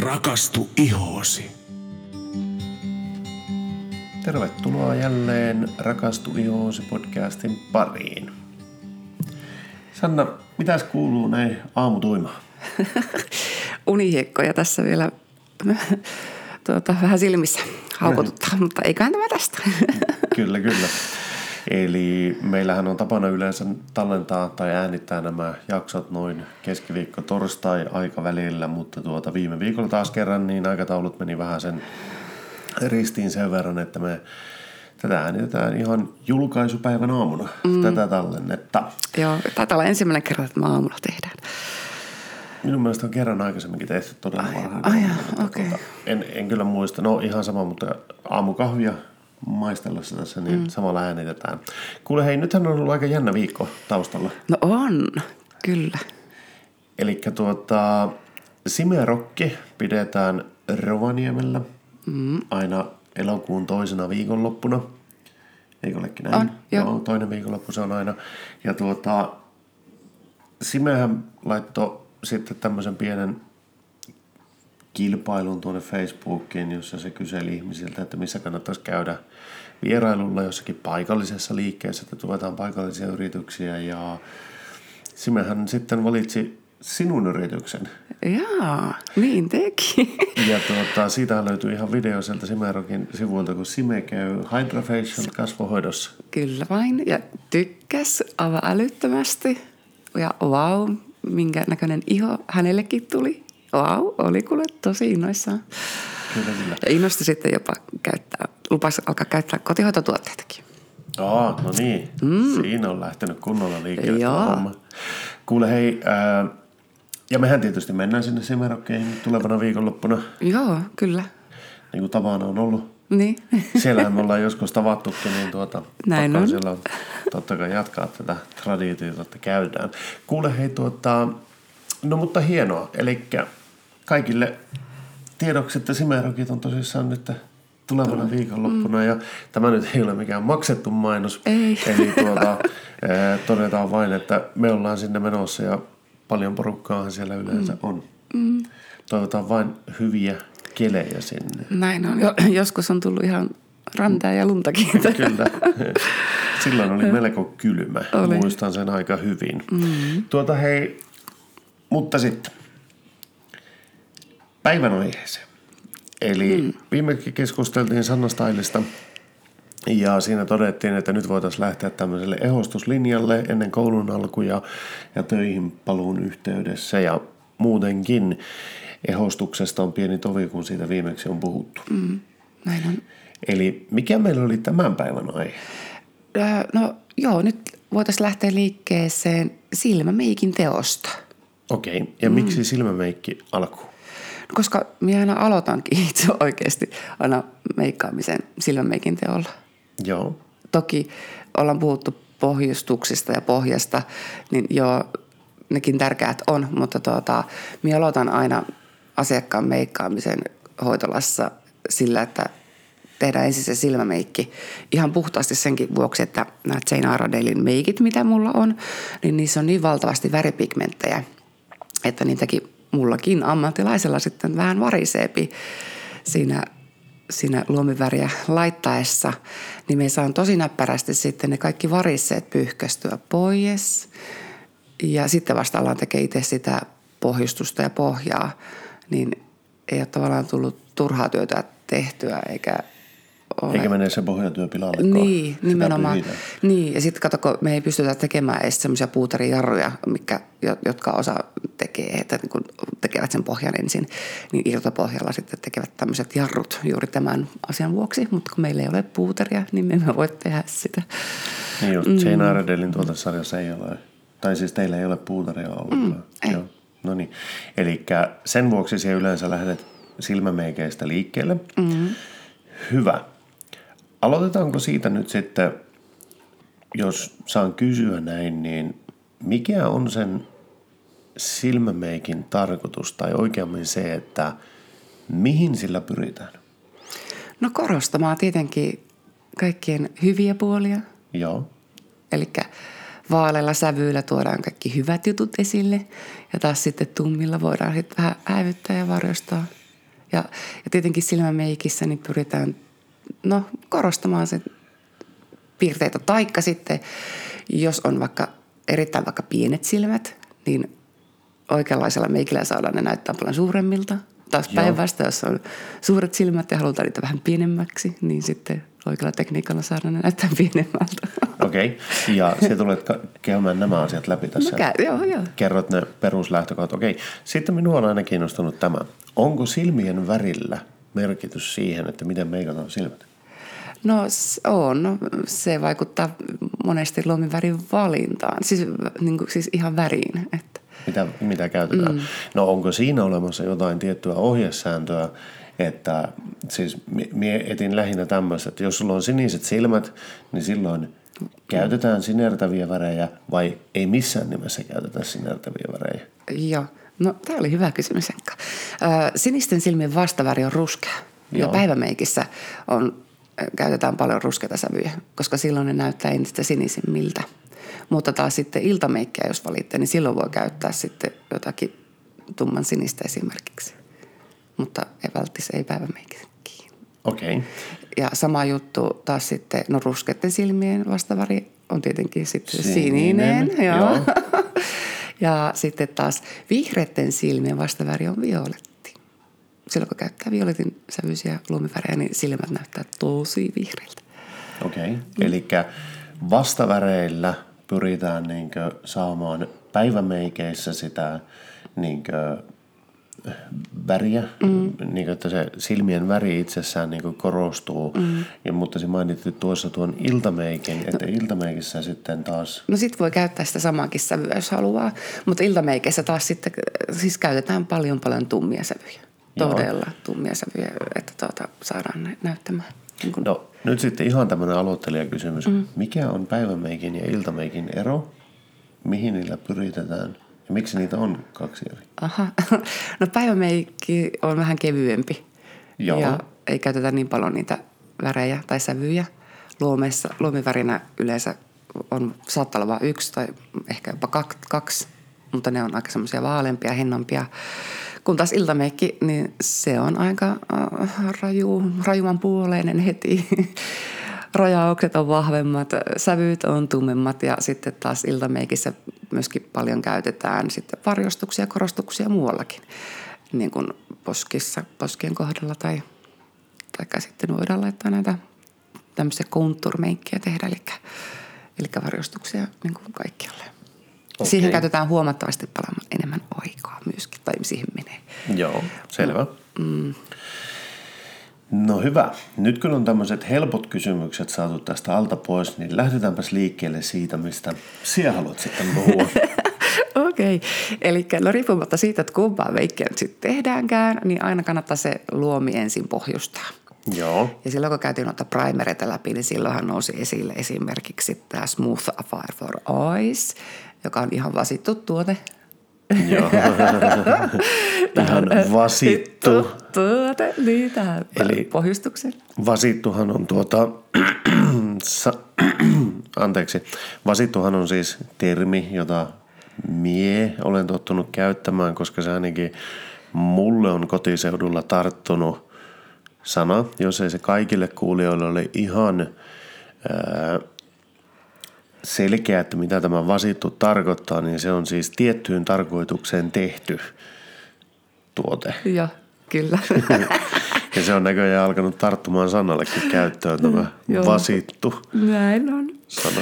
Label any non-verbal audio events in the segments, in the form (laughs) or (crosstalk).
Rakastu ihoosi. Tervetuloa jälleen Rakastu ihoosi podcastin pariin. Sanna, mitäs kuuluu näin aamutuimaan? (laughs) Unihiekkoja tässä vielä tuota, vähän silmissä haukotuttaa, mutta eiköhän tämä tästä. kyllä, kyllä. Eli meillähän on tapana yleensä tallentaa tai äänittää nämä jaksot noin keskiviikko torstai aikavälillä, mutta tuota viime viikolla taas kerran niin aikataulut meni vähän sen ristiin sen verran, että me tätä äänitetään ihan julkaisupäivän aamuna, mm. tätä tallennetta. Joo, taitaa olla ensimmäinen kerta, että me aamulla tehdään. Minun mielestä on kerran aikaisemminkin tehty todella Ai, varhain. ai, Mutta okei. tuota, en, en kyllä muista, no ihan sama, mutta aamukahvia maistellessa tässä, niin mm. samalla äänitetään. Kuule hei, nythän on ollut aika jännä viikko taustalla. No on, kyllä. Eli tuota, Simerokki pidetään Rovaniemellä mm. aina elokuun toisena viikonloppuna. Eikö olekin näin? On, joo. toinen viikonloppu se on aina. Ja tuota, Simehän laittoi sitten tämmöisen pienen kilpailun tuonne Facebookiin, jossa se kyseli ihmisiltä, että missä kannattaisi käydä vierailulla jossakin paikallisessa liikkeessä, että tuetaan paikallisia yrityksiä ja Simehän sitten valitsi sinun yrityksen. Jaa, niin teki. (laughs) Ja tuota, siitä löytyy ihan video sieltä Simerokin sivuilta, kun Sime käy Hydrofacial kasvohoidossa. Kyllä vain. Ja tykkäs aivan älyttömästi. Ja wow, minkä näköinen iho hänellekin tuli. Wow, oli kuule tosi innoissaan. Kyllä, kyllä. Ja innostui sitten jopa käyttää, lupasi alkaa käyttää kotihoitotuotteitakin. Aa, no niin. Mm. Siinä on lähtenyt kunnolla liikkeelle Joo. homma. Kuule hei, ää, ja mehän tietysti mennään sinne Simerokkeihin tulevana viikonloppuna, Joo, kyllä. niin kuin tavana on ollut. Niin. Siellähän me ollaan joskus tavattukin, niin tuota, Näin on. siellä on totta kai jatkaa tätä traditiota, että käydään. Kuule hei, tuota, no mutta hienoa, eli kaikille tiedoksi, että Simerokit on tosissaan nyt tulevana viikonloppuna, ja tämä nyt ei ole mikään maksettu mainos. Ei. (laughs) Eli tuota, eh, todetaan vain, että me ollaan sinne menossa, ja paljon porukkaahan siellä yleensä on. Mm. Toivotaan vain hyviä kelejä sinne. Näin on. Jo, (clears throat) joskus on tullut ihan rantaa ja luntakin. (laughs) Kyllä. (laughs) Silloin oli melko kylmä. Oli. Muistan sen aika hyvin. Mm. Tuota hei, mutta sitten päivän aiheeseen. Eli mm. viimeksi keskusteltiin Sanna Stylista ja siinä todettiin, että nyt voitaisiin lähteä tämmöiselle ehostuslinjalle ennen koulun alkuja ja töihin paluun yhteydessä ja muutenkin ehostuksesta on pieni tovi, kun siitä viimeksi on puhuttu. Mm. Näin on. Eli mikä meillä oli tämän päivän aihe? No joo, nyt voitaisiin lähteä liikkeeseen silmämeikin teosta. Okei, ja mm. miksi silmämeikki alkuun? No, koska minä aina aloitankin (laughs) itse oikeasti aina meikkaamisen silmämeikin teolla. Joo, Toki ollaan puhuttu pohjustuksista ja pohjasta, niin joo, nekin tärkeät on, mutta tuota, minä aloitan aina asiakkaan meikkaamisen hoitolassa sillä, että tehdään ensin se silmämeikki ihan puhtaasti senkin vuoksi, että nämä Jane Iredalein meikit, mitä mulla on, niin niissä on niin valtavasti väripigmenttejä, että niitäkin mullakin ammattilaisella sitten vähän variseepi siinä, siinä luomiväriä laittaessa, niin me saan tosi näppärästi sitten ne kaikki varisseet pyyhkästyä pois. Ja sitten vasta ollaan tekee itse sitä pohjustusta ja pohjaa, niin ei ole tavallaan tullut turhaa työtä tehtyä eikä ole. eikä mene se pohjatyö pilalle. Niin, nimenomaan. pyhitään. Niin, ja sitten kato, kun me ei pystytä tekemään edes semmoisia puuterijarruja, mikä, jo- jotka osa tekee, että niin kun tekevät sen pohjan ensin, niin irtopohjalla sitten tekevät tämmöiset jarrut juuri tämän asian vuoksi, mutta kun meillä ei ole puuteria, niin me emme voi tehdä sitä. Niin just, Jane Iredalein tuotesarjassa ei ole, tai siis teillä ei ole puutaria ollenkaan. Mm. Joo. No niin, eli sen vuoksi se yleensä lähdet silmämeikeistä liikkeelle. Mm-hmm. Hyvä. Aloitetaanko siitä nyt sitten, jos saan kysyä näin, niin mikä on sen silmämeikin tarkoitus, tai oikeammin se, että mihin sillä pyritään? No korostamaan tietenkin kaikkien hyviä puolia, Joo. Eli vaaleilla sävyillä tuodaan kaikki hyvät jutut esille ja taas sitten tummilla voidaan sitten vähän häivyttää ja varjostaa Ja, ja tietenkin silmämeikissä niin pyritään no, korostamaan sen piirteitä. Taikka sitten, jos on vaikka erittäin vaikka pienet silmät, niin oikeanlaisella meikillä saadaan ne näyttää paljon suuremmilta. Taas päinvastoin, jos on suuret silmät ja halutaan niitä vähän pienemmäksi, niin sitten oikealla tekniikalla saadaan ne näyttää (laughs) pienemmältä. Okei, okay. ja sä tulet käymään nämä asiat läpi tässä. No käy, joo, joo. Kerrot ne peruslähtökohdat. Okei, okay. sitten minua on aina kiinnostunut tämä. Onko silmien värillä merkitys siihen, että miten meikataan silmät? No on. Se vaikuttaa monesti luomivärin valintaan. Siis, niin kuin, siis ihan väriin. Että. Mitä, mitä käytetään? Mm. No onko siinä olemassa jotain tiettyä ohjesääntöä, että siis mi- mie etin lähinnä tämmöistä, että jos sulla on siniset silmät, niin silloin käytetään sinertäviä värejä vai ei missään nimessä käytetä sinertäviä värejä? Joo. No, tämä oli hyvä kysymys, Enkka. Ö, sinisten silmien vastaväri on ruskea. Ja Joo. päivämeikissä on, käytetään paljon ruskeita sävyjä, koska silloin ne näyttää entistä sinisimmiltä. Mutta taas sitten iltameikkiä, jos valitte, niin silloin voi käyttää sitten jotakin tumman sinistä esimerkiksi. Mutta ei välttis, ei päivämeikkiin. Okei. Okay. Ja sama juttu taas sitten, no ruskeiden silmien vastaväri on tietenkin sitten Sininen, sininen. joo. joo. (laughs) ja sitten taas vihreiden silmien vastaväri on violetti. Silloin kun käyttää violetin sävyisiä luomivärejä, niin silmät näyttää tosi vihreiltä. Okei. Okay. Eli vastaväreillä pyritään niinkö saamaan päivämeikeissä sitä niinkö väriä, mm. niin että se silmien väri itsessään niin korostuu. Mm. Ja, mutta se mainittiin tuossa tuon iltameikin, että iltameikissä sitten taas... No sit voi käyttää sitä samaakin sävyä, jos haluaa. Mutta iltameikeissä taas sitten, siis käytetään paljon paljon tummia sävyjä. Joo. Todella tummia sävyjä, että tuota, saadaan ne näyttämään. Niin kuin No nyt sitten ihan tämmöinen aloittelijakysymys. Mm. Mikä on päivämeikin ja iltameikin ero? Mihin niillä pyritetään? Ja miksi niitä on kaksi eri? Aha. (laughs) No päivämeikki on vähän kevyempi. Joo. Ja ei käytetä niin paljon niitä värejä tai sävyjä. Luomessa, luomivärinä yleensä on, saattaa olla vain yksi tai ehkä jopa kak- kaksi, mutta ne on aika semmoisia vaaleampia, hennompia. Kun taas iltameikki, niin se on aika äh, raju, rajuman puoleinen heti. (laughs) Rajaukset on vahvemmat, sävyt on tummemmat ja sitten taas iltameikissä myöskin paljon käytetään sitten varjostuksia ja korostuksia muuallakin. Niin kuin poskissa, poskien kohdalla tai, tai sitten voidaan laittaa näitä tämmöisiä konturmeinkkiä tehdä, eli, eli varjostuksia niin kuin kaikkialle. Okay. Siihen käytetään huomattavasti paljon enemmän aikaa myöskin, tai siihen menee. Joo, selvä. Mm. No hyvä. Nyt kun on tämmöiset helpot kysymykset saatu tästä alta pois, niin lähdetäänpäs liikkeelle siitä, mistä sinä haluat sitten puhua. (laughs) Okei. Okay. Eli no riippumatta siitä, että kumpaa veikkiä nyt sitten tehdäänkään, niin aina kannattaa se luomi ensin pohjustaa. Joo. Ja silloin kun käytiin noita primereita läpi, niin silloinhan nousi esille esimerkiksi tämä Smooth Affair for Eyes, joka on ihan vasittu tuote. Joo. (laughs) Ihan vasittu. Tuote, niin tämä Eli- pohjustuksen. Vasittuhan on tuota, (clears throat) sa, (clears throat) anteeksi, vasittuhan on siis termi, jota mie olen tottunut käyttämään, koska se ainakin mulle on kotiseudulla tarttunut sana, jos ei se kaikille kuulijoille ole ihan selkeä, että mitä tämä vasittu tarkoittaa, niin se on siis tiettyyn tarkoitukseen tehty tuote. Joo, kyllä. (laughs) Ja se on näköjään alkanut tarttumaan sanallekin käyttöön tämä Joo. vasittu Näin on. sana.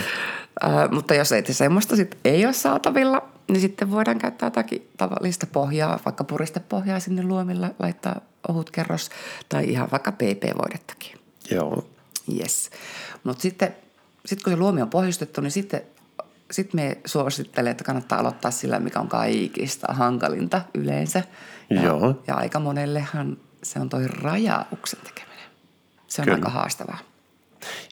Ää, mutta jos ei semmoista sit ei ole saatavilla, niin sitten voidaan käyttää jotakin tavallista pohjaa, vaikka puristepohjaa sinne luomilla, laittaa ohut kerros tai ihan vaikka PP-voidettakin. Joo. Yes. Mutta sitten sit kun se luomi on pohjustettu, niin sitten sit me suosittelen, että kannattaa aloittaa sillä, mikä on kaikista hankalinta yleensä. Ja, Joo. ja aika monellehan se on toi rajauksen tekeminen. Se on Kyllä. aika haastavaa.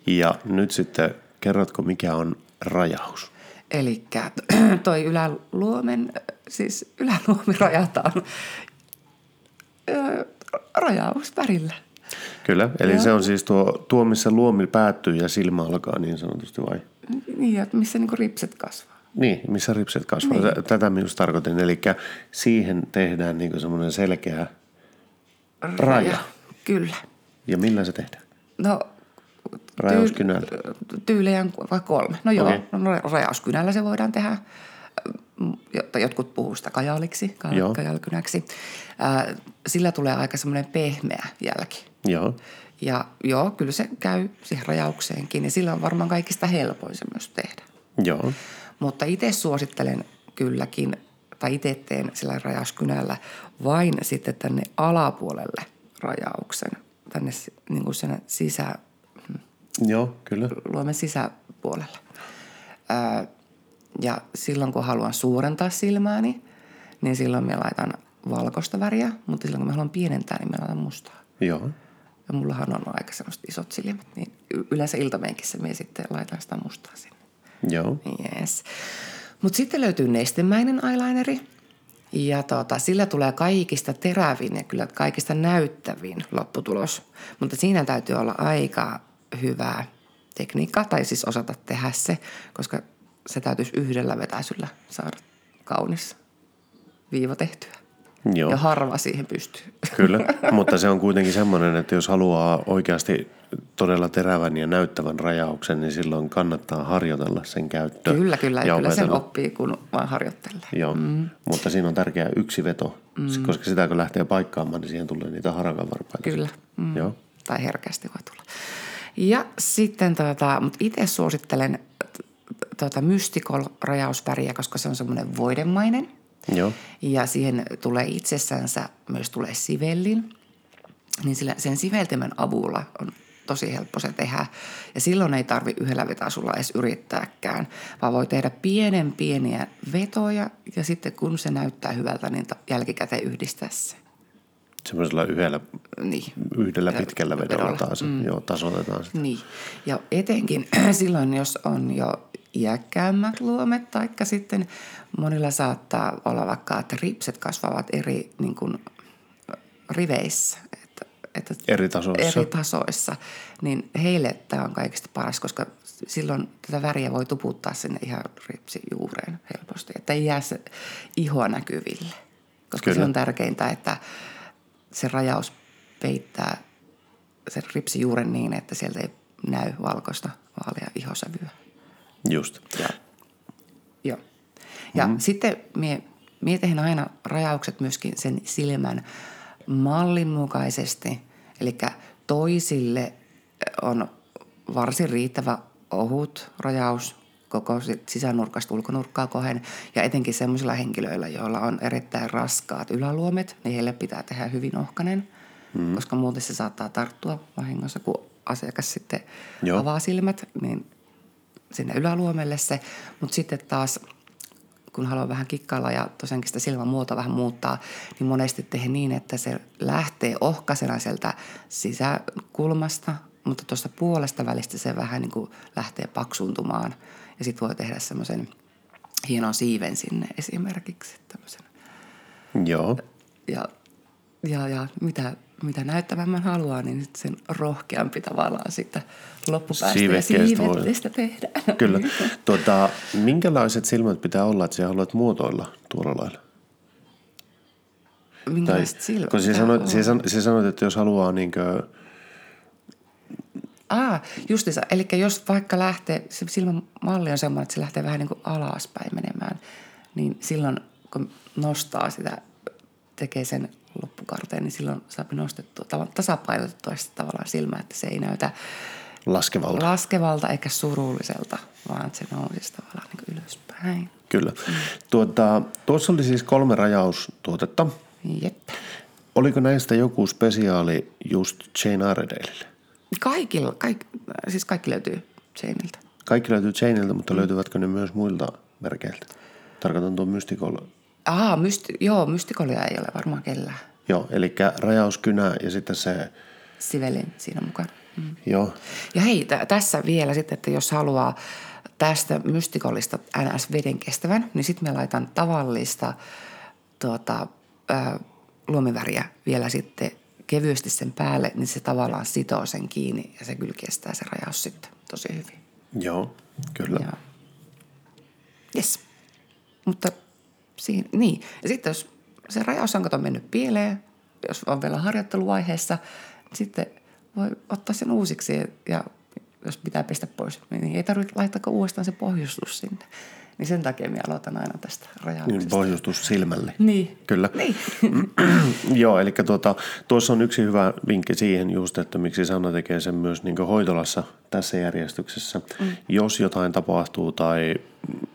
Ja nyt sitten kerrotko, mikä on rajaus? Eli (clears throat) toi yläluomen, siis yläluomi rajataan ö, rajausvärillä. Kyllä, eli Joo. se on siis tuo, tuo, missä luomi päättyy ja silmä alkaa niin sanotusti vai? Niin, että missä niinku ripset kasvaa. Niin, missä ripset kasvaa. Niin. Niin. Tätä minus tarkoitin. Eli siihen tehdään niin semmoinen selkeä Raja. Kyllä. Ja millä se tehdään? No Rajauskynällä. Tyylejä vai kolme. No joo, okay. no, rajauskynällä se voidaan tehdä. Jotta jotkut puhuu sitä kajaaliksi, Joo. ka- kajaalkynäksi. Ää, Sillä tulee aika semmoinen pehmeä jälki. Joo. Ja joo, kyllä se käy siihen rajaukseenkin ja sillä on varmaan kaikista helpoin se myös tehdä. Joo. Mutta itse suosittelen kylläkin, tai itse teen sillä rajauskynällä vain sitten tänne alapuolelle rajauksen, tänne niin kuin sen sisä, Joo, kyllä. luomen sisäpuolelle. Ää, ja silloin kun haluan suurentaa silmääni, niin silloin mä laitan valkoista väriä, mutta silloin kun mä haluan pienentää, niin mä laitan mustaa. Joo. Ja mullahan on aika semmoiset isot silmät, niin yleensä iltamenkissä mä sitten laitan sitä mustaa sinne. Joo. Yes. Mutta sitten löytyy nestemäinen eyelineri. Ja tota, sillä tulee kaikista terävin ja kyllä kaikista näyttävin lopputulos. Mutta siinä täytyy olla aika hyvää tekniikka, tai siis osata tehdä se, koska se täytyisi yhdellä vetäisyllä saada kaunis viiva tehtyä. Joo. Ja harva siihen pystyy. (laughs) Kyllä, mutta se on kuitenkin semmoinen, että jos haluaa oikeasti todella terävän ja näyttävän rajauksen, niin silloin kannattaa harjoitella sen käyttöä. Kyllä, kyllä. ja kyllä sen oppii, kun vaan harjoittelee. Joo, mm. mutta siinä on tärkeä yksi veto, mm. koska sitä kun lähtee paikkaamaan, niin siihen tulee niitä harakan varpaita. Kyllä. Mm. Joo. Tai herkästi voi tulla. Ja sitten, tota, mutta itse suosittelen tota Mystical-rajausväriä, koska se on semmoinen voidemainen. Joo, Ja siihen tulee itsessänsä myös tulee sivellin. Niin sillä, sen siveltimen avulla on tosi helppo se tehdä. Ja silloin ei tarvi yhdellä vetäsulla edes yrittääkään, vaan voi tehdä pienen pieniä vetoja ja sitten kun se näyttää hyvältä, niin jälkikäteen yhdistää se. semmoisella yhdellä, Niin. yhdellä pitkällä vedolla vedolla. taas. Mm. Joo, tasoitetaan sitä. Niin. Ja etenkin (clears throat) silloin, jos on jo iäkkäämmät luomet, taikka sitten monilla saattaa olla vaikka, että ripset kasvavat eri niin kuin, riveissä. Että, että Eri tasoissa. Eri tasoissa. Niin heille tämä on kaikista paras, koska silloin tätä väriä voi tuputtaa sinne ihan ripsijuureen helposti. Että ei jää se ihoa näkyville. Koska Kyllä. se on tärkeintä, että se rajaus peittää sen ripsijuuren niin, että sieltä ei näy valkoista vaalea ihosävyä. Just. Ja. Ja mm-hmm. sitten mie, mie aina rajaukset myöskin sen silmän mallin mukaisesti. Eli toisille on varsin riittävä ohut rajaus koko sisänurkasta ulkonurkkaa kohen. Ja etenkin sellaisilla henkilöillä, joilla on erittäin raskaat yläluomet, niin heille pitää tehdä hyvin ohkanen, mm. koska muuten se saattaa tarttua vahingossa, kun asiakas sitten Joo. avaa silmät, niin sinne yläluomelle se. Mutta sitten taas, kun haluaa vähän kikkailla ja tosiaankin sitä silmän muotoa vähän muuttaa, niin monesti tehdään niin, että se lähtee ohkaisena sieltä sisäkulmasta, mutta tuosta puolesta välistä se vähän niin kuin lähtee paksuntumaan. Ja sitten voi tehdä semmoisen hienon siiven sinne esimerkiksi. Tämmöisen. Joo. Ja, ja, ja mitä, mitä näyttävämmän haluaa, niin sit sen rohkeampi tavallaan sitä loppupäästä ja Siivekkeestä voi- siivettestä tehdään. Kyllä. Tota, minkälaiset silmät pitää olla, että sä haluat muotoilla tuolla lailla? Minkälaiset silmät kun sä sanoit, sä, san, sä sanoit, että jos haluaa niinkö, Aa, justiinsa. Eli jos vaikka lähtee, se silmän malli on semmoinen, että se lähtee vähän niin kuin alaspäin menemään, niin silloin kun nostaa sitä, tekee sen loppukarteen, niin silloin saa nostettua, tasapainotettua sitä tavallaan silmää, että se ei näytä laskevalta? laskevalta eikä surulliselta, vaan että se nousisi tavallaan niin ylöspäin. Kyllä. Tuota, tuossa oli siis kolme rajaustuotetta. Jep. Oliko näistä joku spesiaali just Jane Iredaleille? Kaikilla, kaik, siis kaikki löytyy Chainilta. Kaikki löytyy Chaneilta, mutta löytyvätkö ne myös muilta merkeiltä? Tarkoitan tuon Mystical. Aa, mysti, joo, mystikolia ei ole varmaan kellään. Joo, eli rajauskynä ja sitten se, Sivelin siinä mukana. Mm. joo, Ja hei, t- tässä vielä sitten, että jos haluaa tästä mystikollista NS veden kestävän, niin sitten me laitan tavallista tuota, ää, luomiväriä vielä sitten kevyesti sen päälle, niin se tavallaan sitoo sen kiinni ja se kyllä kestää se rajaus sitten tosi hyvin. joo, kyllä. Ja, yes. Mutta siinä, niin. Ja sitten jos se rajaussankat on mennyt pieleen, jos on vielä harjoitteluvaiheessa, niin sitten voi ottaa sen uusiksi ja jos pitää pestä pois, niin ei tarvitse laittaa uudestaan se pohjustus sinne. Niin sen takia minä aloitan aina tästä rajauksesta. Niin, pohjustus silmälle. Niin. Kyllä. Niin. (clears throat) Joo, eli tuota, tuossa on yksi hyvä vinkki siihen just, että miksi Sanna tekee sen myös niin hoitolassa tässä järjestyksessä. Mm. Jos jotain tapahtuu tai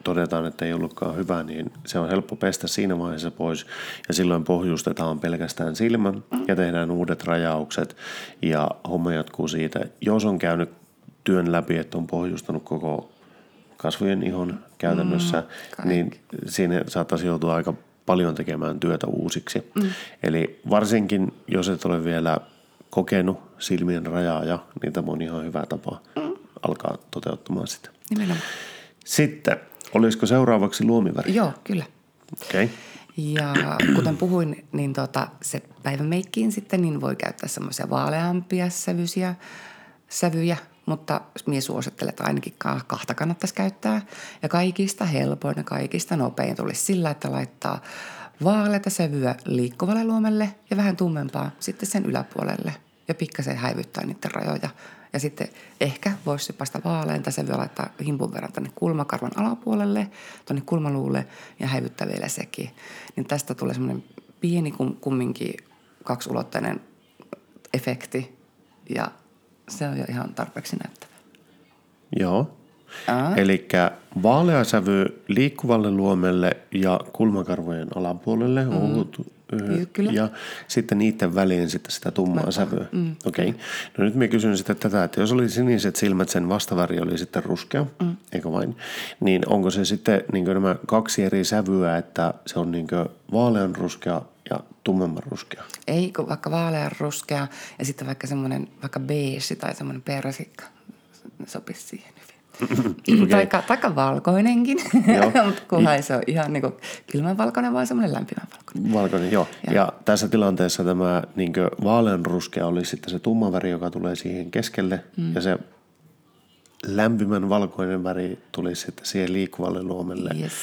todetaan, että ei ollutkaan hyvä, niin se on helppo pestä siinä vaiheessa pois. Ja silloin pohjustetaan pelkästään silmä mm. ja tehdään uudet rajaukset ja homma jatkuu siitä. Jos on käynyt työn läpi, että on pohjustanut koko kasvojen ihon käytännössä, mm, niin siinä saattaisi joutua aika paljon tekemään työtä uusiksi. Mm. Eli varsinkin, jos et ole vielä kokenut silmien rajaa, ja niin tämä on ihan hyvä tapa mm. alkaa toteuttamaan sitä. Nimenomaan. Sitten, olisiko seuraavaksi luomiväri? Joo, kyllä. Okei. Okay. Ja kuten puhuin, niin tota, se päivämeikkiin sitten niin voi käyttää semmoisia vaaleampia sävyisiä sävyjä, mutta minä suosittelen, että ainakin kahta kannattaisi käyttää. Ja kaikista helpoin ja kaikista nopein tulisi sillä, että laittaa vaaleita sävyä liikkuvalle luomelle ja vähän tummempaa sitten sen yläpuolelle ja pikkasen häivyttää niiden rajoja. Ja sitten ehkä voisi pasta vaaleinta sävyä laittaa himpun verran tänne kulmakarvan alapuolelle, tuonne kulmaluulle ja häivyttää vielä sekin. Niin tästä tulee semmoinen pieni kumminkin kaksulotteinen efekti ja se on jo ihan tarpeeksi näyttävä. Joo. Eli vaalea sävy liikkuvalle luomelle ja kulmakarvojen alapuolelle mm. ohut, Kyllä. ja sitten niiden väliin sitten sitä tummaa Mä, sävyä. Mm. Okei. Okay. No nyt mä kysyn sitten tätä, että jos oli siniset silmät, sen vastaväri oli sitten ruskea, mm. eikö vain? Niin onko se sitten niin nämä kaksi eri sävyä, että se on niin vaalean ruskea ja tummemman ruskea? Ei, kun vaikka vaalean ruskea ja sitten vaikka semmoinen vaikka beige tai semmoinen persikka sopisi siihen okay. (clears throat) taikka, valkoinenkin, (laughs) mutta kunhan se on ihan niin kylmän valkoinen, vaan semmoinen lämpimän valkoinen. Valkoinen, joo. Ja, ja tässä tilanteessa tämä niin vaaleanruskea oli sitten se tumma väri, joka tulee siihen keskelle mm. ja se lämpimän valkoinen väri tuli sitten siihen liikkuvalle luomelle yes.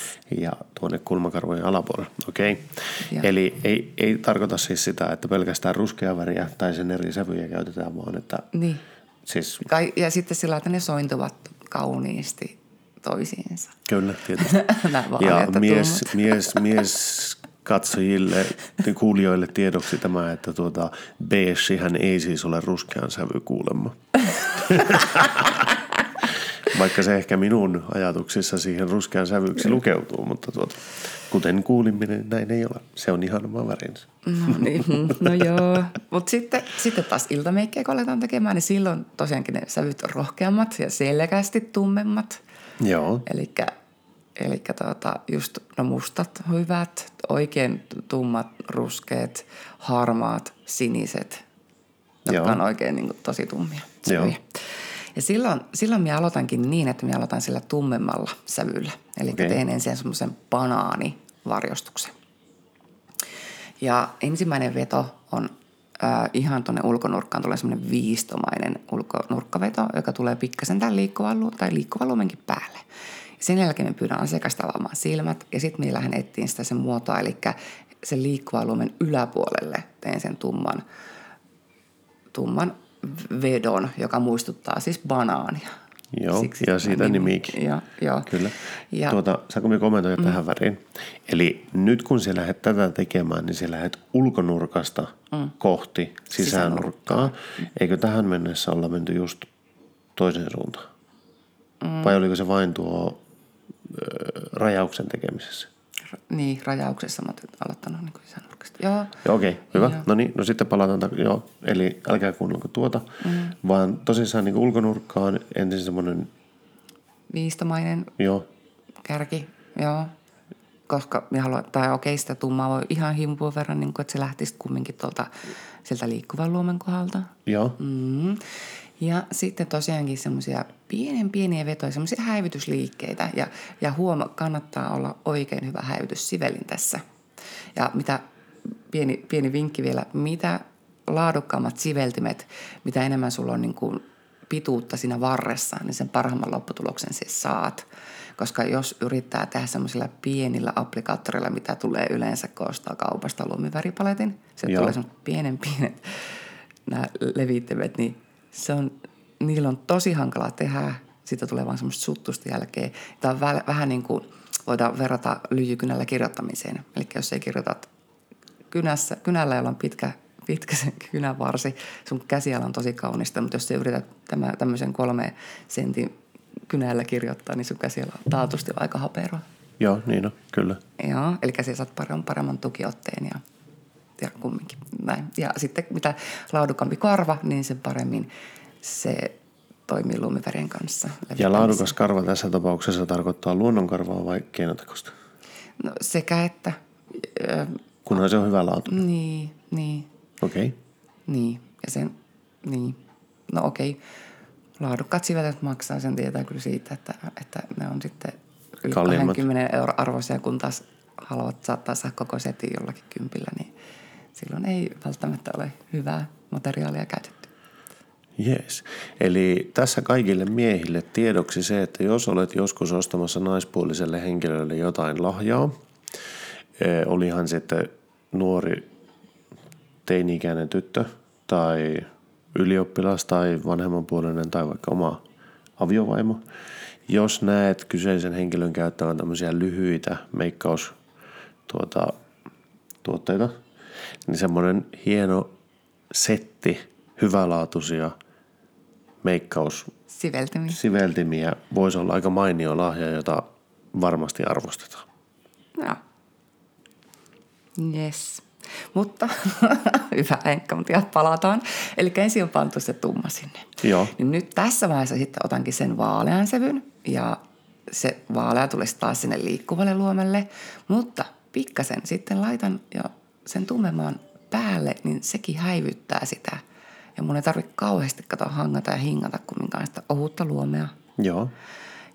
ja tuonne kulmakarvojen alapuolelle. Okei. Okay. Eli ei, ei tarkoita siis sitä, että pelkästään ruskea väriä tai sen eri sävyjä käytetään, vaan että... Niin. Siis... Ja sitten sillä, että ne sointuvat kauniisti toisiinsa. Kyllä, tietysti. (laughs) ja mies, mies, mies katsojille, kuulijoille tiedoksi tämä, että tuota, hän ei siis ole ruskean sävy kuulemma. (laughs) Vaikka se ehkä minun ajatuksissa siihen ruskean sävyksi lukeutuu, mutta tuota, kuten kuulimme, näin ei ole. Se on ihan oma värinsä. No, niin, no joo, mutta sitten, sitten taas iltameikkejä kun aletaan tekemään, niin silloin tosiaankin ne sävyt on rohkeammat ja selkeästi tummemmat. Joo. Elikkä Eli tuota, just no mustat hyvät, oikein tummat, ruskeat, harmaat, siniset, jotka Joo. on oikein niin kuin, tosi tummia. Joo. Ja silloin, silloin minä aloitankin niin, että minä aloitan sillä tummemmalla sävyllä. Eli okay. teen ensin semmoisen banaanivarjostuksen. Ja ensimmäinen veto on äh, ihan tuonne ulkonurkkaan tulee semmoinen viistomainen ulkonurkkaveto, joka tulee pikkasen tämän liikkuvan, tai liikkuvan lumenkin päälle. Sen jälkeen me pyydän asiakasta avaamaan silmät ja sitten me lähden etsiin sitä sen muotoa, eli sen liikkuvan lumen yläpuolelle teen sen tumman, tumman vedon, joka muistuttaa siis banaania. Joo, Siksi ja siitä nimikin. Joo, joo. Kyllä. Ja, tuota, saanko minä kommentoida mm. tähän väriin? Eli nyt kun sä lähdet tätä tekemään, niin sä lähdet ulkonurkasta mm. kohti sisänurkkaa. Mm. Eikö tähän mennessä olla menty just toiseen suuntaan? Mm. Vai oliko se vain tuo rajauksen tekemisessä? Niin, rajauksessa mä oon aloittanut niin sisänurkasta. Joo. Joo, okei, okay, hyvä. Joo. No niin, no sitten palataan, ta- joo, eli älkää kuunnelko tuota, mm. vaan tosissaan niin ulkonurkkaan ensin semmoinen... Viistomainen joo. kärki, joo. Koska me haluan, tai okei, sitä tummaa voi ihan himpua verran, niin kuin, että se lähtisi kumminkin tuolta sieltä liikkuvan luomen kohdalta. Joo. Mm. Ja sitten tosiaankin semmoisia pienen pieniä vetoja, semmoisia häivytysliikkeitä. Ja, ja huoma, kannattaa olla oikein hyvä häivytyssivelin tässä. Ja mitä pieni, pieni vinkki vielä, mitä laadukkaammat siveltimet, mitä enemmän sulla on niin kuin pituutta siinä varressa, niin sen parhaimman lopputuloksen siis saat. koska jos yrittää tehdä semmoisilla pienillä applikaattoreilla, mitä tulee yleensä, kun ostaa kaupasta lumiväripaletin, se tulee semmoiset pienen pienet nämä levittimet, niin se on, niillä on tosi hankala tehdä. Siitä tulee vaan semmoista suttusta jälkeen. Tämä on vä- vähän niin kuin voidaan verrata lyijykynällä kirjoittamiseen. Eli jos ei kirjoitat kynässä, kynällä, jolla on pitkä, pitkä se kynävarsi, sun käsiala on tosi kaunista, mutta jos sä yrität tämä, tämmöisen kolme sentin kynällä kirjoittaa, niin sun käsiala on taatusti aika haperoa. Joo, niin on, kyllä. Joo, eli sä saat paremman, paremman tukiotteen ja, ja kumminkin näin. Ja sitten mitä laadukampi karva, niin sen paremmin se toimii lumivärien kanssa. Ja laadukas karva tässä tapauksessa tarkoittaa luonnonkarvaa vai keinotekosta? No, sekä että, ö, Kunhan se on hyvä laatu. niin, niin, Okei. Okay. niin. Ja sen, niin. No okei, laadukkaat sivelet maksaa, sen tietää kyllä siitä, että, että ne on sitten yli Kalliimmat. 20 euro arvoisia, kun taas haluat saattaa saada koko setin jollakin kympillä, niin silloin ei välttämättä ole hyvää materiaalia käytetty. Jees. Eli tässä kaikille miehille tiedoksi se, että jos olet joskus ostamassa naispuoliselle henkilölle jotain lahjaa, eh, olihan sitten nuori teini-ikäinen tyttö tai ylioppilas tai vanhemmanpuolinen tai vaikka oma aviovaimo, jos näet kyseisen henkilön käyttävän tämmöisiä lyhyitä meikkaus tuota, tuotteita, niin semmoinen hieno setti hyvälaatuisia meikkaus Siveltymiä. siveltimiä voisi olla aika mainio lahja, jota varmasti arvostetaan. Joo. Yes. Mutta (laughs) hyvä Henkka, mutta palataan. Eli ensin on pantu se tumma sinne. Joo. Niin nyt tässä vaiheessa sitten otankin sen vaalean sävyn ja se vaalea tulisi taas sinne liikkuvalle luomelle. Mutta pikkasen sitten laitan jo sen tummemman päälle, niin sekin häivyttää sitä. Ja mun ei tarvitse kauheasti katsoa hangata ja hingata kumminkaan sitä ohutta luomea. Joo.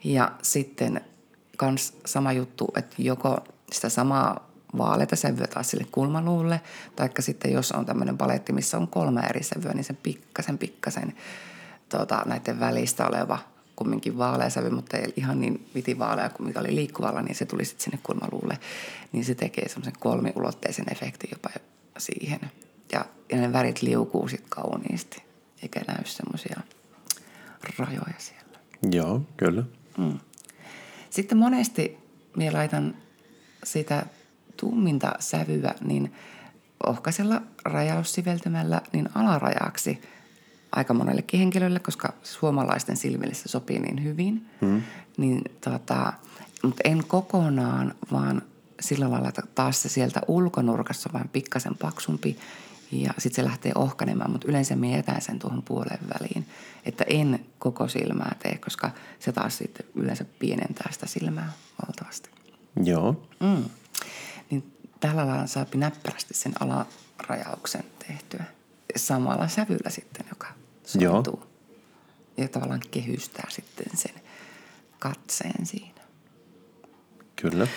Ja sitten kans sama juttu, että joko sitä samaa vaaleita sävyä taas sille kulmaluulle, taikka sitten jos on tämmöinen paletti, missä on kolme eri sävyä, niin sen pikkasen pikkasen tota, näiden välistä oleva kumminkin vaalea sävy, mutta ei ihan niin vitivaalea kuin mikä oli liikkuvalla, niin se tuli sitten sinne kulmaluulle. Niin se tekee semmoisen kolmiulotteisen efektin jopa siihen. Ja, ja ne värit liukuu sitten kauniisti, eikä näy semmoisia rajoja siellä. Joo, kyllä. Sitten monesti minä laitan sitä tumminta sävyä niin ohkaisella rajaussiveltymällä niin alarajaksi aika monellekin henkilölle, koska suomalaisten silmille se sopii niin hyvin. Mm. Niin tota, mutta en kokonaan, vaan sillä lailla, että taas se sieltä ulkonurkassa on vähän pikkasen paksumpi ja sitten se lähtee ohkanemaan, mutta yleensä minä jätän sen tuohon puolen väliin. Että en koko silmää tee, koska se taas sitten yleensä pienentää sitä silmää valtavasti. Joo. Mm. Niin tällä lailla saa näppärästi sen alarajauksen tehtyä samalla sävyllä sitten, joka soituu. Ja tavallaan kehystää sitten sen katseen siinä. Kyllä.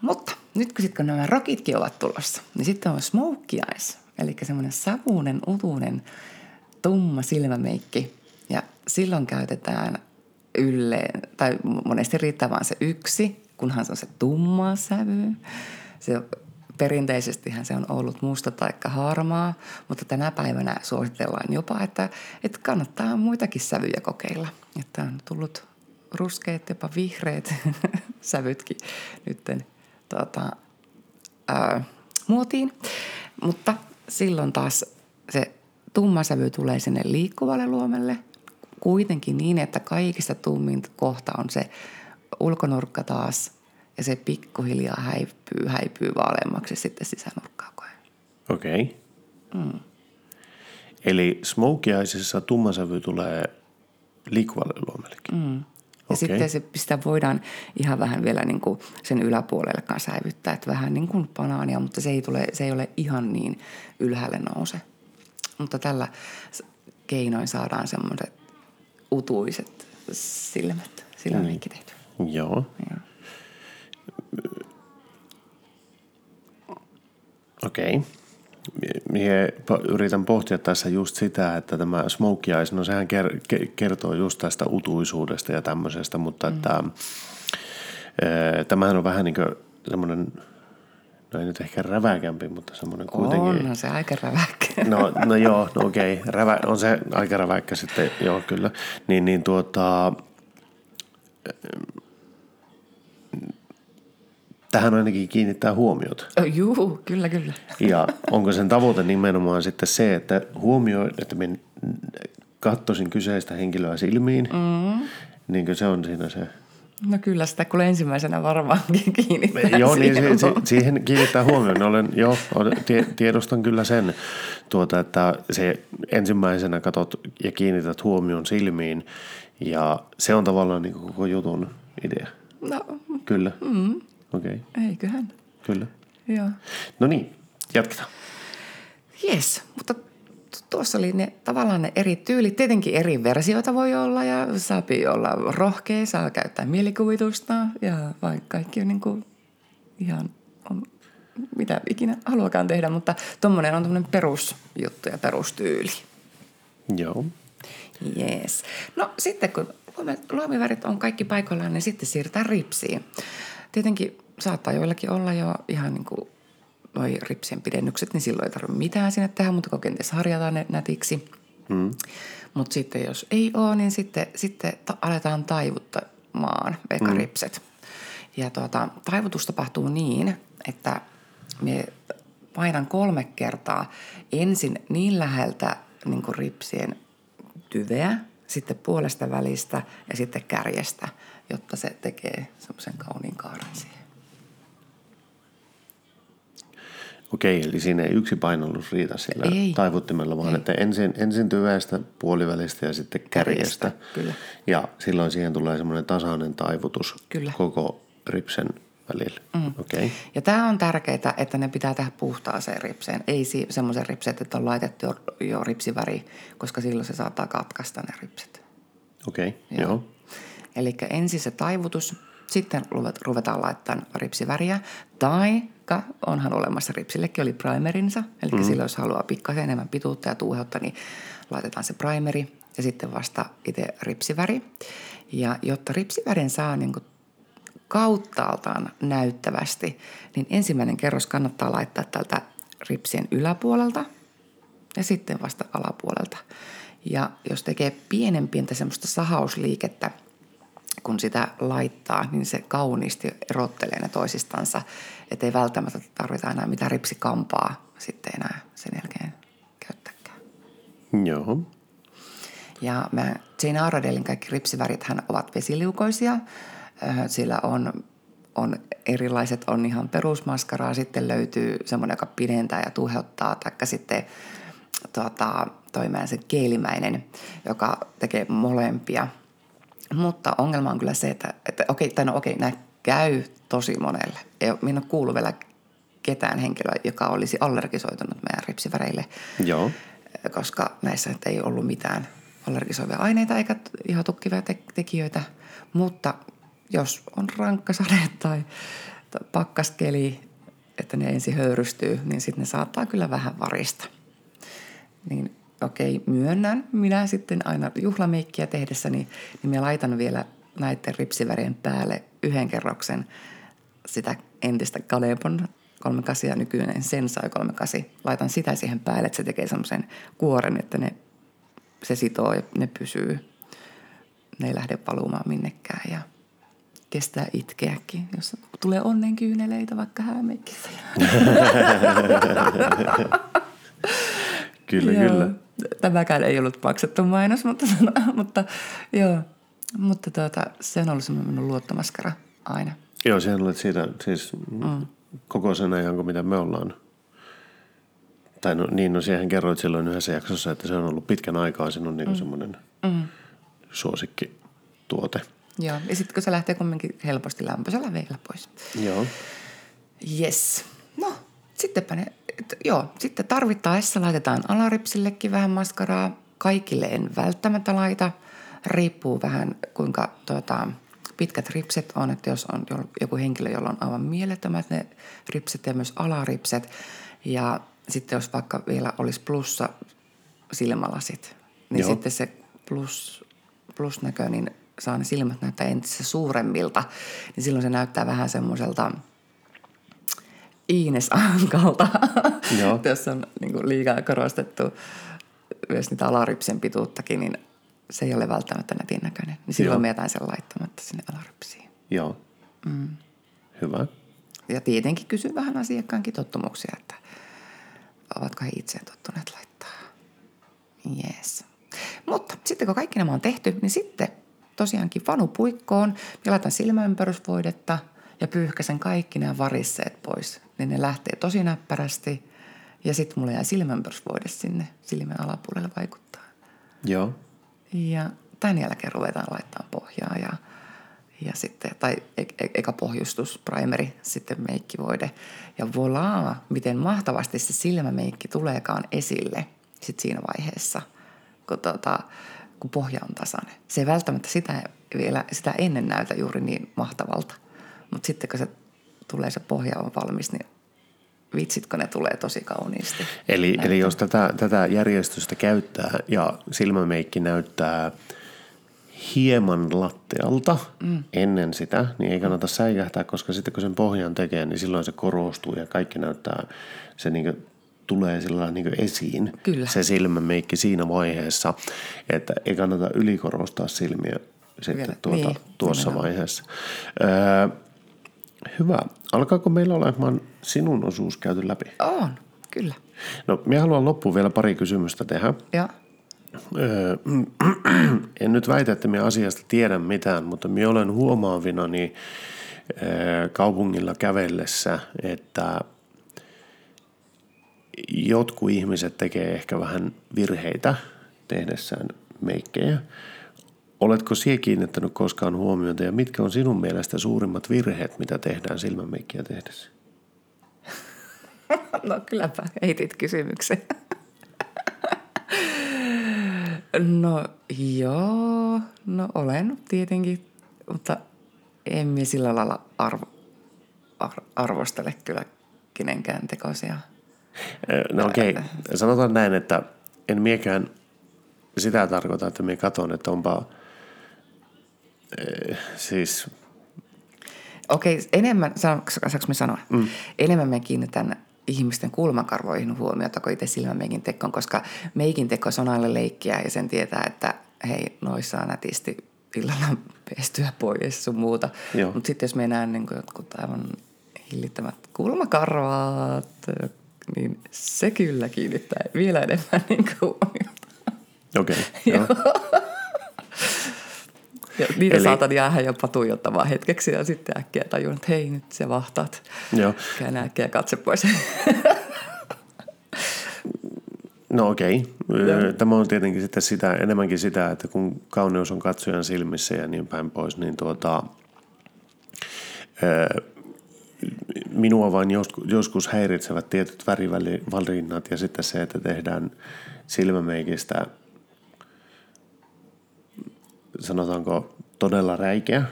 Mutta nyt kun, sit, kun nämä rokitkin ovat tulossa, niin sitten on smoky eyes, eli semmoinen savuinen, utuinen, tumma silmämeikki. Ja silloin käytetään ylleen, tai monesti riittää vain se yksi, kunhan se on se tumma sävy. Se perinteisestihän se on ollut musta tai harmaa, mutta tänä päivänä suositellaan jopa, että, että kannattaa muitakin sävyjä kokeilla. Että on tullut ruskeat, jopa vihreät (laughs) sävytkin nytten tuota, ää, muotiin. Mutta silloin taas se tumma sävy tulee sinne liikkuvalle luomelle. Kuitenkin niin, että kaikista tummin kohta on se ulkonurkka taas ja se pikkuhiljaa häipyy, häipyy vaaleammaksi sitten sisänurkkaa koen. Okei. Okay. Mm. Eli smokiaisessa tummasävy tulee liikkuvalle luomellekin. Mm. Ja okay. sitten se, sitä voidaan ihan vähän vielä niin kuin sen yläpuolelle kanssa häivyttää, että vähän niin kuin banaania, mutta se ei, tule, se ei ole ihan niin ylhäälle nouse. Mutta tällä keinoin saadaan semmoiset utuiset silmät, silmämeikki tehty. Joo. Joo. Okei. Okay. Mie yritän pohtia tässä just sitä, että tämä smoky eyes, no sehän ker- kertoo just tästä utuisuudesta ja tämmöisestä, mutta mm. että Öö, Tämähän on vähän niin kuin semmoinen, no ei nyt ehkä räväkämpi, mutta semmoinen kuitenkin. Onhan se aika räväkkä. No, no joo, no okei. Rävä, on se aika räväkkä sitten, joo kyllä. Niin, niin tuota, tähän ainakin kiinnittää huomiota. Oh, juu, kyllä, kyllä. Ja onko sen tavoite nimenomaan sitten se, että huomioi, että minä katsoisin kyseistä henkilöä silmiin, mm. niin kuin se on siinä se No kyllä sitä kun ensimmäisenä varmaankin (laughs) kiinnittää Joo, niin siihen siihen kiinnittää huomioon. Olen, joo, tie- tiedostan kyllä sen, tuota, että se ensimmäisenä katot ja kiinnität huomioon silmiin ja se on tavallaan niin koko jutun idea. No, Kyllä. Mm. Okei, okay. eiköhän. kyllä. Joo. No niin, jatketaan. Yes, mutta tuossa oli ne, tavallaan ne eri tyylit. Tietenkin eri versioita voi olla ja saapi olla rohkea, saa käyttää mielikuvitusta ja vaikka kaikki on niin kuin ihan on, mitä ikinä haluakaan tehdä, mutta tuommoinen on tuommoinen perusjuttu ja perustyyli. Joo. Jees. No sitten kun luomi- luomivärit on kaikki paikoillaan, niin sitten siirrytään ripsiin. Tietenkin saattaa joillakin olla jo ihan niin kuin noi ripsien pidennykset, niin silloin ei tarvitse mitään sinne tehdä, mutta kun kenties harjataan ne nätiksi. Hmm. Mutta sitten jos ei ole, niin sitten, sitten ta- aletaan taivuttamaan eka hmm. ripset. Ja tuota, taivutus tapahtuu niin, että me painan kolme kertaa ensin niin läheltä niin kuin ripsien tyveä, sitten puolesta välistä ja sitten kärjestä, jotta se tekee semmoisen kauniin kaaren siihen. Okei, eli siinä ei yksi painallus riitä sillä Ei. taivuttimella, vaan Ei. että ensin, ensin tyvestä, puolivälistä ja sitten kärjestä. Kärjestä, kyllä. Ja silloin siihen tulee semmoinen tasainen taivutus Kyllä. koko ripsen välillä. Mm. Okei. Okay. Ja tämä on tärkeää, että ne pitää tehdä puhtaaseen ripseen. Ei si- semmoisen ripseen, että on laitettu jo, jo ripsiväri, koska silloin se saattaa katkaista ne ripset. Okei, okay. joo. Eli ensin se taivutus, sitten ruvet- ruvetaan laittamaan ripsiväriä. Tai onhan olemassa ripsillekin oli primerinsa. Eli mm. silloin jos haluaa pikkasen enemmän pituutta ja tuuheutta, niin laitetaan se primeri ja sitten vasta itse ripsiväri. Ja jotta ripsivärin saa niin kuin kauttaaltaan näyttävästi, niin ensimmäinen kerros kannattaa laittaa tältä ripsien yläpuolelta ja sitten vasta alapuolelta. Ja jos tekee pienen pientä semmoista sahausliikettä, kun sitä laittaa, niin se kauniisti erottelee ne toisistansa, että ei välttämättä tarvita enää mitään ripsikampaa sitten enää sen jälkeen käyttääkään. Joo. Ja mä, Jane Aradelin kaikki ripsivärithän ovat vesiliukoisia. Sillä on, on erilaiset, on ihan perusmaskaraa, sitten löytyy semmoinen, joka pidentää ja tuheuttaa, taikka sitten tota, toimeen se keelimäinen, joka tekee molempia. Mutta ongelma on kyllä se, että, että okei, tai no okei, nämä käy tosi monelle. Ole- minä en ole kuullut vielä ketään henkilöä, joka olisi allergisoitunut meidän ripsiväreille Joo. koska näissä ei ollut mitään allergisoivia aineita eikä ihan tukkivia te- tekijöitä. Mutta jos on rankka sade tai tai pakkaskeli, että ne ensin höyrystyy, niin sitten ne saattaa kyllä vähän varista. Niin okei, myönnän. Minä sitten aina juhlameikkiä tehdessäni, niin minä laitan vielä näiden ripsivärien päälle yhden kerroksen sitä entistä Kalebon 38 ja nykyinen Sensai 38. Laitan sitä siihen päälle, että se tekee semmoisen kuoren, että ne, se sitoo ja ne pysyy. Ne ei lähde valumaan minnekään ja kestää itkeäkin, jos tulee onnen kyyneleitä vaikka häämeikissä. (laughs) Kyllä, Joo. kyllä. Tämäkään ei ollut maksettu mainos, mutta, mutta joo. Mutta tuota, se on ollut semmoinen minun luottomaskara aina. Joo, sehän olet siitä siis mm. koko sen ajan, kun mitä me ollaan. Tai no, niin, no siihen kerroit silloin yhdessä jaksossa, että se on ollut pitkän aikaa sinun niin mm. semmoinen mm. suosikkituote. Joo, ja sitten kun se lähtee kumminkin helposti lämpöisellä veellä pois. Joo. Yes. No, sittenpä ne, joo, sitten tarvittaessa laitetaan alaripsillekin vähän maskaraa. Kaikille en välttämättä laita. Riippuu vähän kuinka tuota, pitkät ripset on, että jos on jo- joku henkilö, jolla on aivan mielettömät ne ripset ja myös alaripset. Ja sitten jos vaikka vielä olisi plussa silmälasit, niin Joo. sitten se plus, plusnäkö, niin saa ne silmät näyttää entistä suuremmilta, niin silloin se näyttää vähän semmoiselta Iines Ankalta, Joo. (laughs) tässä on niin kuin liikaa korostettu myös niitä alarypsien pituuttakin, niin se ei ole välttämättä nätin näköinen. Niin silloin Joo. me jätän sen laittamatta sinne alarypsiin. Joo. Mm. Hyvä. Ja tietenkin kysyn vähän asiakkaankin tottumuksia, että ovatko he itse tottuneet laittaa. Yes. Mutta sitten kun kaikki nämä on tehty, niin sitten tosiaankin vanupuikkoon. Laitan silmäympärysvoidetta ja pyyhkäsen kaikki nämä varisseet pois. Niin ne lähtee tosi näppärästi ja sitten mulla jää silmäympärysvoide sinne silmän alapuolelle vaikuttaa. Joo. Ja tämän jälkeen ruvetaan laittamaan pohjaa ja, ja sitten, tai e- e- eka pohjustus, primeri, sitten meikkivoide. Ja voilà, miten mahtavasti se silmämeikki tuleekaan esille sit siinä vaiheessa, kun, tota, kun pohja on tasainen. Se ei välttämättä sitä, vielä, sitä ennen näytä juuri niin mahtavalta, mutta sitten kun se tulee se pohja on valmis, niin vitsitkö ne tulee tosi kauniisti. Eli, eli jos tätä, tätä järjestystä käyttää ja silmämeikki näyttää hieman lattealta mm. ennen sitä, niin ei kannata säikähtää, koska sitten kun sen pohjan tekee, niin silloin se korostuu ja kaikki näyttää, se niin tulee sillä niin esiin, Kyllä. se silmämeikki siinä vaiheessa, että ei kannata ylikorostaa silmiä sitten Vielä, tuota, niin, tuossa nimenomaan. vaiheessa. Öö, hyvä. Alkaako meillä olemaan sinun osuus käyty läpi? On, kyllä. No, minä haluan loppuun vielä pari kysymystä tehdä. Ja Öö, (clears throat) en nyt väitä, että minä asiasta tiedän mitään, mutta minä olen huomaavinani öö, kaupungilla kävellessä, että jotkut ihmiset tekee ehkä vähän virheitä tehdessään meikkejä. Oletko siihen kiinnittänyt koskaan huomiota ja mitkä on sinun mielestä suurimmat virheet, mitä tehdään silmämeikkiä tehdessä? (laughs) No kylläpä heitit kysymyksen. (laughs) No joo, no olen tietenkin, mutta en minä sillä lailla arvo, ar, arvostele kyllä kenenkään tekoisia. No okei, okay. sanotaan näin, että en miekään sitä tarkoita, että minä katon, että onpa siis Okei, enemmän, saanko, me sanoa? Mm. Enemmän me kiinnitän ihmisten kulmakarvoihin huomiota kuin itse silmämeikin tekoon, koska meikin teko on aina leikkiä ja sen tietää, että hei, noissa saa nätisti illalla pestyä pois sun muuta. Joo. Mutta sitten jos me näen niin jotkut aivan hillittömät kulmakarvat, niin se kyllä kiinnittää vielä enemmän niin huomiota. okei. (laughs) Okay, Ja niitä Eli- saatan jäädä jopa tuijottamaan hetkeksi ja sitten äkkiä tajun, että hei nyt se vahtaat. Joo. Käyn äkkiä katse pois. No okei. Okay. Tämä on tietenkin sitten sitä, enemmänkin sitä, että kun kauneus on katsojan silmissä ja niin päin pois, niin tuota, minua vain joskus, joskus häiritsevät tietyt värivalinnat ja sitten se, että tehdään silmämeikistä sanotaanko todella räikeä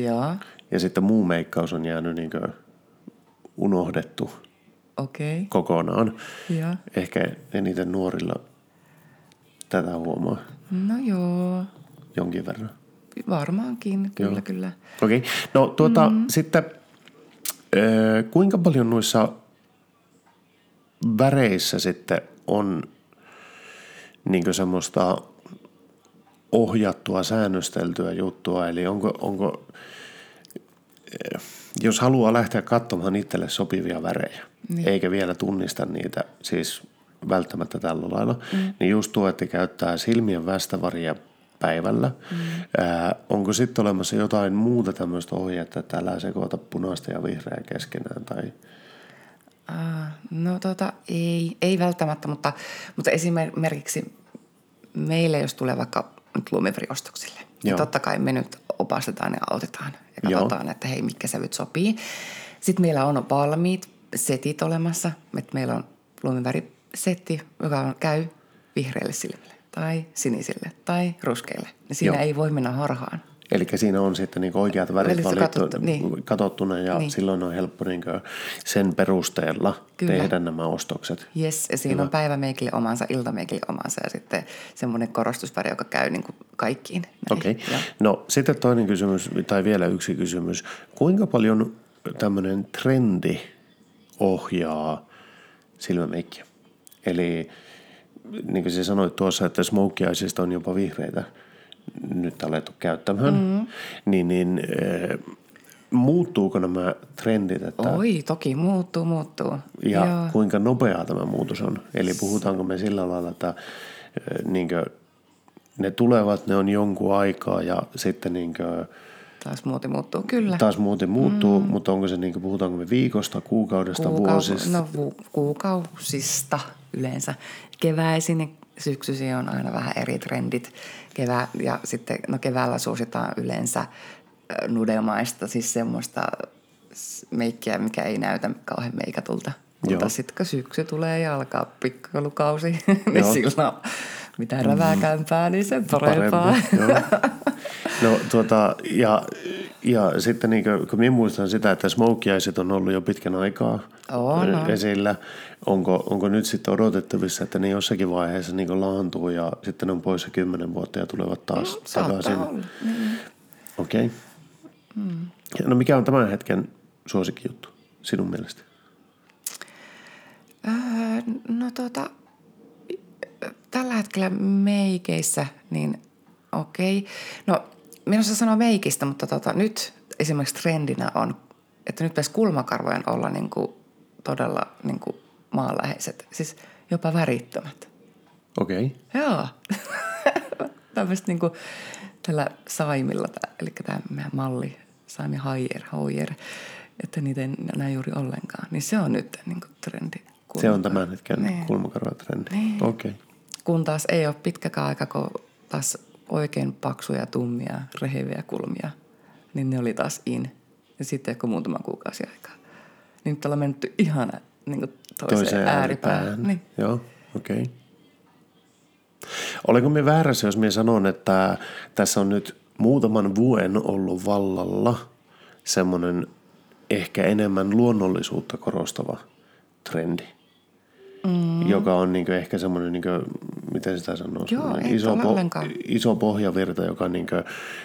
Joo, ja sitten muu meikkaus on jäänyt niin unohdettu. Okay. kokonaan. Joo. Ehkä eniten nuorilla tätä huomaa No joo, jonkin verran. varmaankin, kyllä, Joo. kyllä. Okei, okay. no tuota mm. sitten ö, kuinka paljon noissa väreissä sitten on niin semmoista ohjattua, säännösteltyä juttua, eli onko, onko ö, jos haluaa lähteä katsomaan itselle sopivia värejä, niin. eikä vielä tunnista niitä, siis välttämättä tällä lailla, mm. niin just tuo, että käyttää silmien västävaria päivällä. Mm. Ää, onko sitten olemassa jotain muuta tämmöistä ohjetta, että älä sekoita punaista ja vihreää keskenään? Tai... Ah, no tota, ei, ei välttämättä, mutta, mutta esimerkiksi meille, jos tulee vaikka nyt lumivriostoksille, Joo. niin totta kai me nyt opastetaan ja autetaan ja Joo. katsotaan, että hei, mitkä sävyt sopii. Sitten meillä on valmiit setit olemassa, että meillä on lumivärisetti, joka on, käy vihreille silmille tai sinisille tai ruskeille. Siinä Joo. ei voi mennä harhaan. Eli siinä on sitten niin oikeat värit valittu, katsottu, niin. katsottuna ja Niin. silloin on helppo niin sen perusteella Kyllä. tehdä nämä ostokset. Yes, ja siinä on päivämeikille omansa, iltameikille omansa ja sitten semmoinen korostusväri, joka käy niin kuin kaikkiin. Okei. Okay. No sitten toinen kysymys, tai vielä yksi kysymys. Kuinka paljon tämmöinen trendi ohjaa silmämeikkiä? Eli niin kuin sä sanoit tuossa, että smokeaisista on jopa vihreitä nyt alettu käyttämään, mm-hmm. niin, niin äh, muuttuuko nämä trendit? Että, Oi, toki muuttuu, muuttuu. ja Joo. kuinka nopeaa tämä muutos on? Eli puhutaanko me sillä lailla, että äh, niinkö, ne tulevat, ne on jonkun aikaa ja sitten niinkö, Taas muoti muuttuu, kyllä. taas muuten muuttuu, mm. mutta onko se niinkö, puhutaanko me viikosta, kuukaudesta, vuosista? No vu- kuukausista yleensä. Keväisin syksyisin on aina vähän eri trendit. Kevää, ja sitten no keväällä suositaan yleensä nudemaista, siis semmoista meikkiä, mikä ei näytä kauhean meikatulta. Joo. Mutta sitten kun syksy tulee ja alkaa pikkulukausi, (laughs) niin silloin mitä räväkämpää, niin sen parempaa. Parempi, joo. No tuota, ja, ja sitten niin kuin, kun minä muistan sitä, että smokiaiset on ollut jo pitkän aikaa On, on. esillä, onko, onko nyt sitten odotettavissa, että ne jossakin vaiheessa niin laantuu ja sitten ne on poissa kymmenen vuotta ja tulevat taas Saattaa takaisin? Niin. Okei. Okay. Mm. No mikä on tämän hetken suosikkijuttu sinun mielestä? Öö, no tota, tällä hetkellä meikeissä, niin okei. No, osaa sanoa meikistä, mutta tota, nyt esimerkiksi trendinä on, että nyt pitäisi kulmakarvojen olla niin kuin, todella niin kuin maanläheiset, siis jopa värittömät. Okei. Okay. Joo. (laughs) Tämmöistä niin kuin tällä saimilla, eli tämä meidän malli, saimi haier, hoier, että niitä ei näe juuri ollenkaan. Niin se on nyt niin kuin trendi. Se on tämän hetken Niin. kulmakarvatrendi. Niin. Okei. Okay. Kun taas ei ole pitkäkään aika, kun taas oikein paksuja, tummia, reheviä kulmia, niin ne oli taas in. Ja sitten kun muutama kuukausi aikaa. Niin nyt ollaan menty ihan niin kuin toiseen, Toiseen ääripäähän. ääripäähän. Niin. Joo, okei. Okay. Olenko minä väärässä, jos minä sanon, että tässä on nyt muutaman vuoden ollut vallalla semmoinen ehkä enemmän luonnollisuutta korostava trendi, mm. joka on niin ehkä semmoinen, niin miten sitä sanoo, Joo, iso, ollenkaan. iso pohjavirta, joka niin kuin,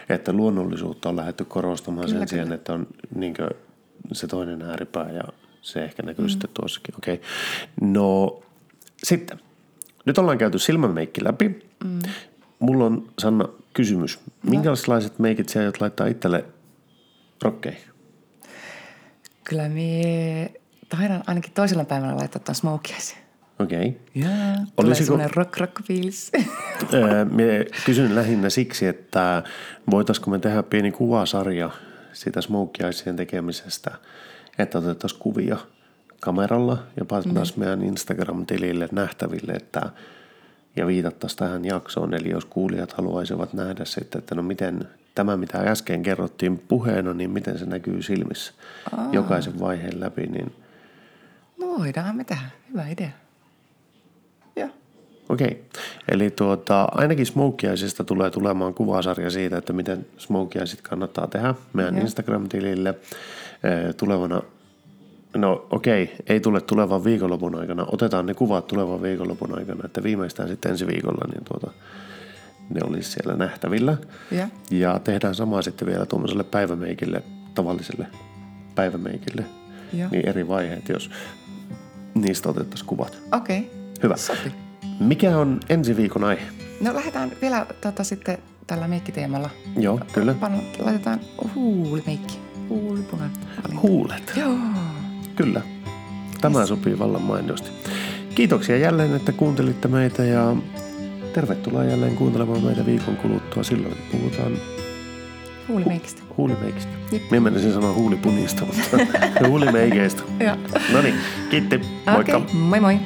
että luonnollisuutta on lähdetty korostamaan Kyllä, sen sijaan, että on niin kuin, se toinen ääripää ja se ehkä näkyy mm. sitten tuossakin. Okei. Okay. No sitten, nyt ollaan käyty silmämeikki läpi. Mm. Mulla on Sanna kysymys. Minkälaiset meikit sä aiot laittaa itselle rokkeihin? Kyllä me taidan ainakin toisella päivällä laittaa tuon smokiaisen. Okei. Okay. Tulee Olisiko- semmoinen rock rock fiilis. (laughs) Öö, Mie kysyn lähinnä siksi, että voitaisiko me tehdä pieni kuvasarja siitä smokeaisien tekemisestä, että otettaisiin kuvia kameralla ja pantaisiin meidän Instagram-tilille nähtäville, että ja viitattaisiin tähän jaksoon. Eli jos kuulijat haluaisivat nähdä sitten, että no miten tämä, mitä äsken kerrottiin puheena, niin miten se näkyy silmissä Aa. jokaisen vaiheen läpi, niin no voidaan me tehdä. Hyvä idea. Okei. Eli tuota, ainakin smokeaisista tulee tulemaan kuvasarja siitä, että miten smokeaisit kannattaa tehdä meidän Joo. Instagram-tilille Ee, tulevana. No okei, ei tule tulevan viikonlopun aikana. Otetaan ne kuvat tulevan viikonlopun aikana, että viimeistään sitten ensi viikolla niin tuota, ne olisi siellä nähtävillä. Ja. Ja tehdään samaa sitten vielä tuommoiselle päivämeikille, tavalliselle päivämeikille. Joo. Niin eri vaiheet, jos niistä otettaisiin kuvat. Okei. Okay. Hyvä. Sopi. Mikä on ensi viikon aihe? No lähdetään vielä tota, sitten tällä meikkiteemalla. Joo, kyllä. Pan, laitetaan huulimeikki. Huulipunainen. valinta. Huulet. Joo. Kyllä. Tämä sopii vallan mainiosti. Kiitoksia jälleen, että kuuntelitte meitä ja tervetuloa jälleen kuuntelemaan meitä viikon kuluttua. Silloin puhutaan Huulimeikistä. huulimeikistä. Jep. Minä menisin sanoa huulipunista, mutta (laughs) huulimeikeistä. Joo. No niin, kiitti. Moikka. Okei, moi moi.